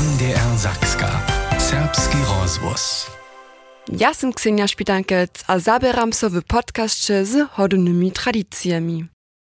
NDR Sakska. Serbski rozwóz. Ja sam Ksenia Szpitankec, a zabieram so w podcastcie z hodonymi tradycjami.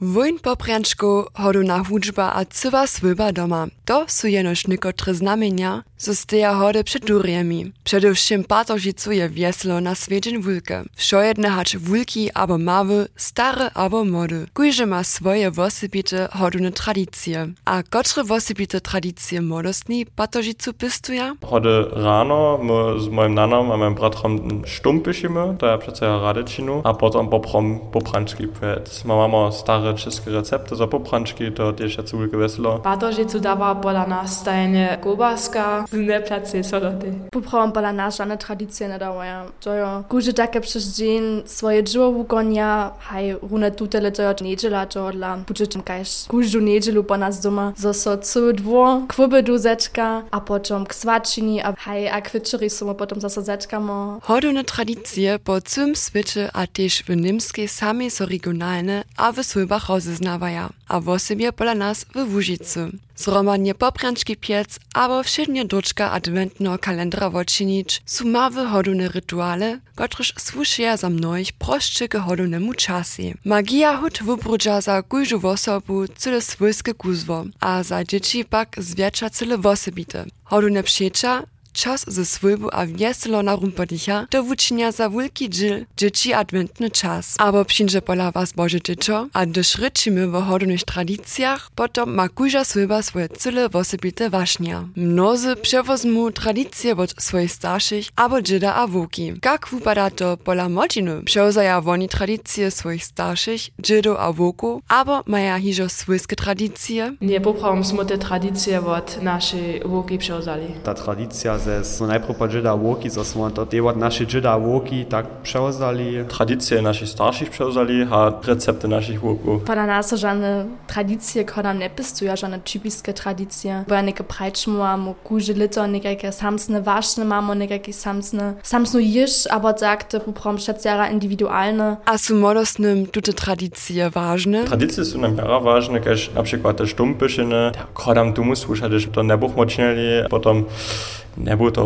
Wojn poprjančko hodowna hudžba a cywa słyba doma. To su jenož niekotre znamienia, zo steja hody przed durjemi. Przedewším patožicu je wieslo na swiedźeń wulke. Wszojedne hacz wulki abo mawy, stare abo mody. Kujże ma swoje wosybite hodowne tradycje. A kotre wosybite tradycje modostni patožicu pistuja? Heute rano my z moim nanom a moim bratrom stumpyšimy, to ja przecież radečinu, a potom poprom poprančki pēc. Mamy stare české recepty za poprančki, to tiež je cúlke veselo. Patožicu dáva pola nás stajne kobaska, place soloty. Popravom pola nas żadne tradycje nie dawają. To jo, kuże takie przez dzień swoje dzieło konia, haj, rune tutele to jo niedziela to dla budżetem kajś. Kużu niedzielu po nas doma, zo so cały dwór, kwoby do zeczka, a potom k swaczyni, a haj, a kwitchery są potom zase zeczkamo. Hodowne tradycje po całym świecie a też w niemskiej same są regionalne, a w słybach rozeznawaja, a w osobie pola nas w Łużycy. Zromadnie poprjančki piec, abo wszednie doczka adventnego kalendra wočinić, su mawe hodowne rytuale, kotryż słuszyja za mnoich proszczyke hodownemu czasy. Magia hut wybrudza za kujżu wosobu cyle swojskie kuzwo, a za dzieci pak zwiecza cyle wosobite. Hodowne psiecza Czas ze swojbu a wieselo na rumpodicha to wučinia za wulki dżil, dzieci adventny czas. Abo przyjdzie pola was Boże dziecko, a gdyż ryczymy w hodownych tradycjach, potom ma kujża swojba swoje cyle wosobite waśnia. Mnozy przewozmu tradycje od swoich starszych abo dzieda a wuki. Jak wypada to pola modziny? Przewozaja woni tradycje swoich starszych, dziedów a wuku, abo maja hiżo swojskie tradycje? Nie popravom smo te tradicije od naše voki převzali. Ta tradycja ze so najpierw po Żyda Łoki, co są to te od nasze Żyda Łoki tak przełzali. Tradycje naszych starszych przewzali, a recepty naszych wóków. Pola nas są żadne tradycje, które nam nie pistują, żadne typiskie tradycje. Bo ja niekie prajczmu mamy kurzy lito, niekie samsne ważne mamy, niekie samsne, samsne jeż, aber tak, to poprom szecjara indywidualne. A su modostnym tute tradycje ważne? Tradycje są nam jara ważne, kaž na przykład te štumpyšiny, kodam tu musíš, že to nebuch močneli, potom nebude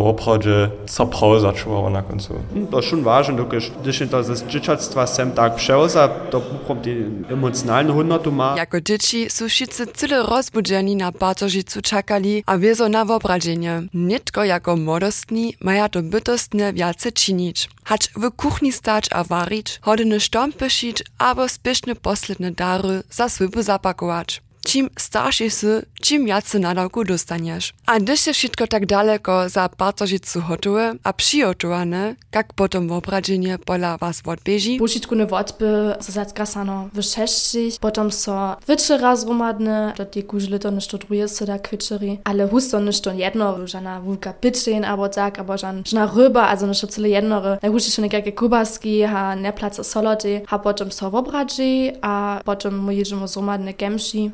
co proza czuwało na końcu. To schon ważne, dokąd gdyż to ze dzieciactwa sem tak przełza, to poprom die emocjonalne hundertu ma. Jako dzieci su wszyscy cyle rozbudzeni na patožicu czekali a wiezo na wobradzenie. Nitko jako modostni maja to bytostne wiace czynić. Hacz w kuchni stać a warić, hodyny sztompyšić, abo spieszne posledne dary za swybu zapakować. Čím starší si, čím viacej nadawku dostaniesz. A gdyż je wszystko tak daleko za partožicu hotowe a przygotowane, jak potom obradzenie pola was odbieži, Bušičkune wodby, so zatka sano wyszeszczyć, potom so wyczera zgromadne, do tej kuźle to ništo druje se da kwitscheri, ale husto ništo jedno, żana wulka pitchen, abo tak, abo żan, żana ryba, also ništo cyle jednore, na huši schon nekake kubaski, ha ne placa soloty, ha potom so obradzi, a potom mu jedziemy gemši.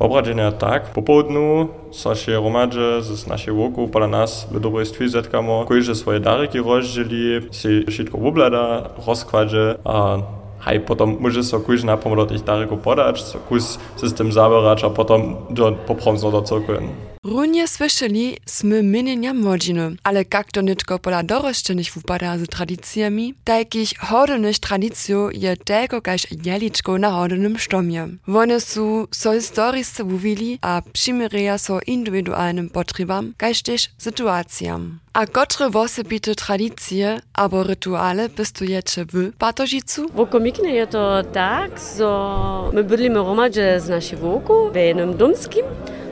Tak, po południu so się romadże z naszej łoku pola nas w dobrej stwie zetkamo, kojże swoje dariki rozdzieli, si wszystko oblada, rozkładzie, a haj potom może so kujże na pomoc tych darików podać, so kus system zaberać, a potom do popromzno do coklen. Runie słyszeli smy mienienia młodziny, ale jak to nitko pola doroszczenych wypada z tradycjami, takich hodownych tradycjów je tylko kaž jeliczko na hodownym sztomie. One su so historisce mówili, a przymiryja so indywidualnym potrzebam, kaž też sytuacjam. A kotre wosebite tradycje abo rytuale pestujecie wy, Patožicu? W Okomiknie je to tak, że my bydlimy romadze z naszej wółku w jednym domskim,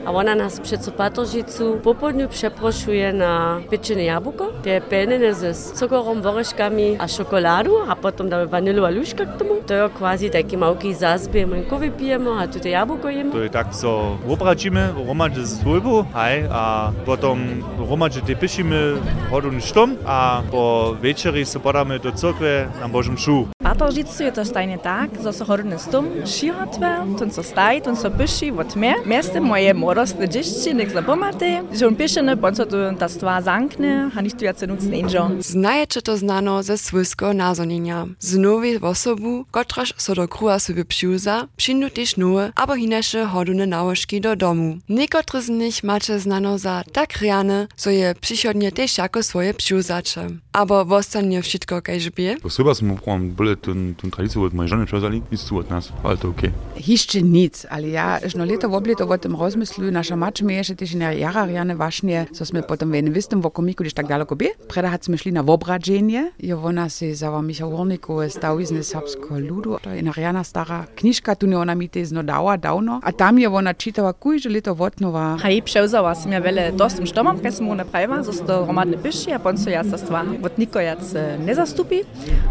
a ona nas před Patožicu po południu przeproszuje na pieczone jabłko, te pełnene z cukrem, woreszkami a czekoladą, a potem damy wanylu a luszka k tomu. To jest quasi taki małki zazbie, my kowy pijemy, a tutaj jabłko jemy. To je tak so obradzimy, romadže z stolbu, haj, a potom romadže te pišimy hodun štom, a po večeri se podamy do cokre na Božem šu. Patožicu je to stajne tak, że so hodne stom šihotve, tun so staj, tun so piši od mnie. Mieste moje wodostne dzieci, nek za pomate, że on piszene, bo co tu ta stwa zanknie, a nikt tu jacy nuc nie Znajecie to znano ze swojskiego nazonienia. Z nowej osobu, kotraż so do kruha sobie przyuza, przyjdą też nowe, abo hinesze hodune nałożki do domu. Niekotry z nich macie znano za tak riane, so je przychodnie też jako swoje przyuzacze. Abo wostanie wszystko kajż bie? Chyba smo prom byle tun tradicję od mojej żony przewzali, jest tu od nas, ale to okej. Jeszcze nic, ale ja już no leto w oblito o tym rozmyslu, nasza macz mnie jeszcze też na jara riane właśnie, co sme potem wiemy wystym, wo komiku gdzieś tak daleko bie. Preda hat sme szli na wobradzenie, i ona się zała Michał Warniku stał iz ne serbsko ludu, to je riana stara kniżka, tu nie ona mi te zno dała, dawno, a tam je ona czytała kujże leto wotnowa. Hej, przewzała si mnie wiele dostym sztomam, kaj som mu naprawiła, został romadny pyszy, a ponco ja sa stva od niko jac ne zastupi,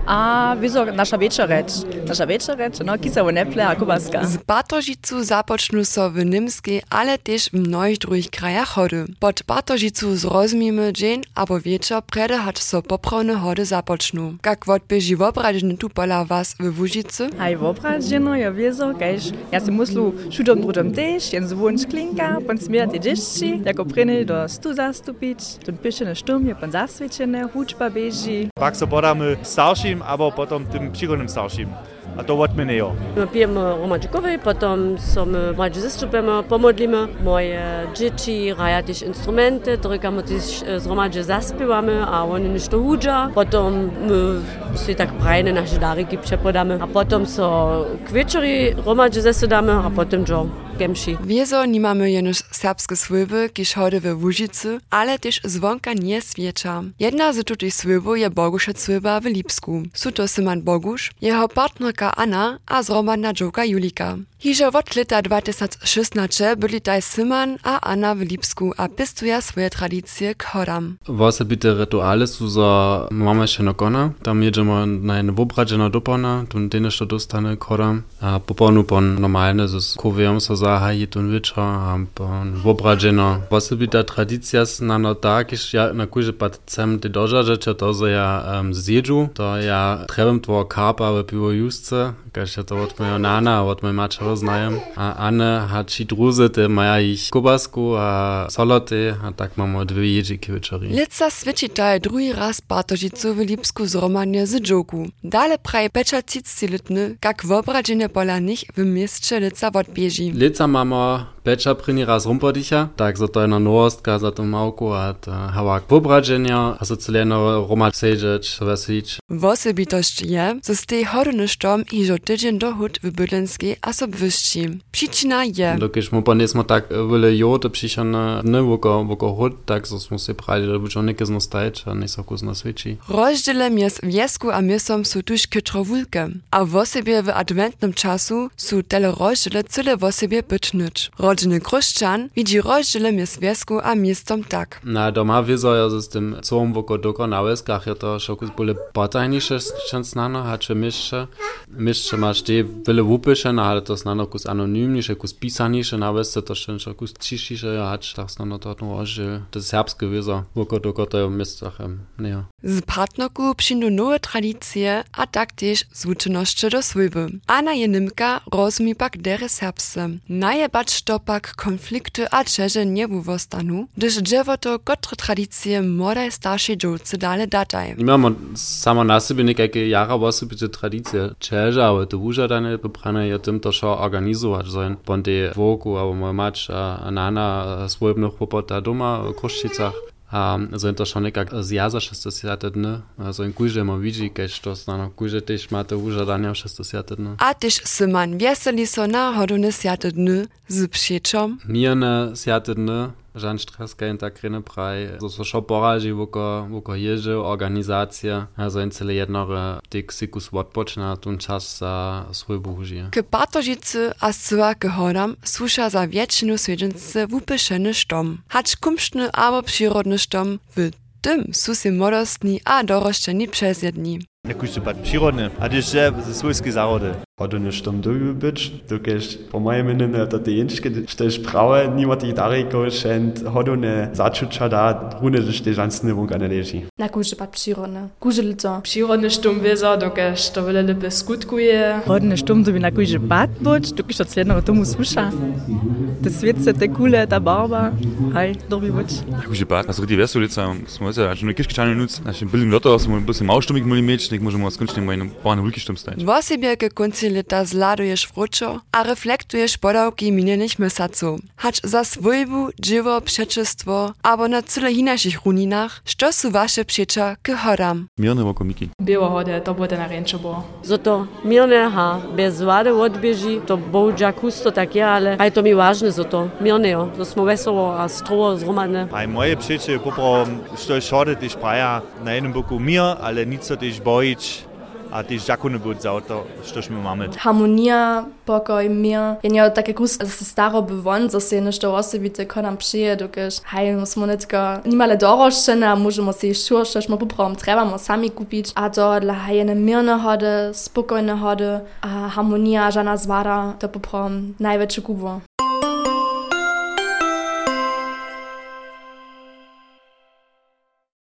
a wizo nasza wieczorecz, nasza wieczorecz, no kisa wo neple, a kubaska. Z Bartožicu započnu so w Nimskiej, ale też w mnohých druhých krajach hody. Pod Bartožicu zrozumíme dzień abo wieczor prede hać so poprawne hody započnu. Jak odbieži wobražny tu pola was w Łužicy? Hej, wobraženo, ja wiezo, kajž, ja si muslu šudom drudom tež, jen zvonč klinka, pon smier te dzieci, jako pryny do stu zastupić, tun pyšene štum je pon zasviečene, hučba beži. Pak so podamy starszym, albo potem tym przychodnym starszym. A to od mnie jo. My pijemy romadžikowej, potem so my mladzi zastupujemy, pomodlimy. Moje dzieci raja też instrumenty, drykamy też z romadży zaspiewamy, a oni ništo hudża. Potem my si tak prajne nasze dariki przepodamy, a potem so k wieczori romadży zasadamy, a potem jo gemši. Wiezo mamy jenoż serbskie słyby, kiż hody we Łužicy, ale też zwonka nie swiecza. Jedna z tutych swybów je Bogusza słyba w Lipsku. Są to Syman Bogusz, jego partnerka Anna a zromadna dżoka Julika. Hiže od leta 2016 byli taj Syman a Anna w Lipsku a pistuja swoje tradycje k hodam. Osobite rituale sú za máme še nakona. Tam jedziemy na jedno wobradzeno dopona, tu dynež to dostane k hodam. A poponu pon normalne, z kowijem so zahaji tu wieczor, a pon wobradzeno. Osobita tradycja znano tak, iż ja na kujże pat cem ty doża rzeczy, to że ja um, to ja trebem twoja karpa w piwo justce, kaž ja to od mojego nana, od mojej maczero znajem. A Anne hat si druze, te maja ich kubasku a soloty, a tak mamy dwie jedziki wieczory. Lica svičitaj drugi raz Bartožicu w Lipsku zromanie z dżoku. Dale praj pečacic litny, jak wobradzenie pola nich w mieście Lica odbieži. Lica mamy Pecza pryni raz rumpodicha, tak za to jedna nowostka za to małku, a to hałak wobradzenia, a so celeno Roma sejdzieć, weselić. Wosebitość je, co z tej hodny sztom iżo tydzień dochód w Bydlenskiej a so wyszci. Przyczyna je. Dokiż mu jest tak wiele jote przyszone, nie woko, woko hod, tak so smo se prali, da by čo neke zno stajeć, a nie so kus na sviči. Rozdziele mies wiesku a miesom są tuż kytrowulke, a wosebie w adwentnym czasu są tele rozdziele cyle wosebie bytnyć. Rodziny Kruszczan widzi rozdziele mies wiesku a miestom tak. Na doma wieso ja z tym całym woko doko na weskach, ja to szokus byle potajniejsze szczęst znano, hacze mieszcze. Mieszcze masz te wiele wupysze, no ale to znano kus anonimniejsze, kus pisaniejsze, na wesce to szczęst kus ciszniejsze, ja hacz tak znano to no rozdziel. To serbskie wieso, woko doko to w miestach, nie. Z partnerku przyjdą nowe tradycje, a tak też zvučenosti do swyby. Anna je Nimka rozumie pak dere serbsce. Najebać to pak konflikty a czerze nie wustanu, gdyż drzewo to kotre tradycje młodej starszej dżulce dale dataj. Imamo samo na sobie nekajke jara osobite tradicije. Čeža, ale to uža dane poprane je tym to šo organizować. Bon de woku, aber moja macz, a nana swojebnych popota doma w Kruszczycach. A so to schon nekak zjaza 60 dny, so in kujże mo widzi, kež to znano, kujże też ma to uža dania 60 dny. A też Syman wieseli so na hodune sjate dny z. Mijane 60 dny, Žan Štreska in tak rene praj, so so šo poraži voko, voko ježe, organizacija, a so in cele jednore tek sikus odpočna, tun čas za svoj bohužije. K Bartožicy a zcyła k hodam susza za wiecznu swiedźence wupyszeny sztom. Hacz kumsztny abo przyrodny sztom w tym su se modostni a doroszczeni przez jedni. Jakoś to przyrodny, a też ze swojskie zarody. Pa do ne štom dobil bič, dokaj po mojem mnenju to te jenčke šteš prave, nima ti darikov še in hodu ne začuča da, hune že šte žansne vunga ne leži. Na kuže pa pširone, kuže lico. Pširone štom veza, dokaj što vele lepe skutkuje. Hodne štom dobi na kuže bat boč, dokaj što sledno o tomu sluša. Te svetce, te kule, ta barba, haj, dobi boč. Na kuže bat, a so ti vesulica, smo se, znači ich kiške čanje nuc, znači ich habe smo bili se malo štomik mali meč, nek možemo skončiti mojim panu vulki štom stanje. Vas je bjeke konci leta zladujesz wróczo, a reflektujesz podałki minionych mesaców. Hacz za swojbu, dziewo, przeczystwo, albo na cyle inaszych runinach, što su wasze przyjacza k hodam. Mirne woko Miki. Było hode, to bude na ręczu było. Zato mirne ha, bez wady odbieži, to boudža kusto tak je, ale aj to mi vážne za to. Mirne jo, to smo veselo a strovo zromadne. A moje przyjście popro, što je šode, tyž praja na jednym boku mir, ale nic tyž bojić, a tyž zakony bud za to, štož my mamy. Harmonia, pokoj, mir. Ja nie kus, że se staro bewon, że się nešto osobite konam przyje, dokeż hej, smo netko nimale doroszczene, a możemy się szurszeć, mo poprom trebamo sami kupić, a to dla hajene mirne hody, spokojne hody, a harmonia, żana zwada, to poprom największe kubo.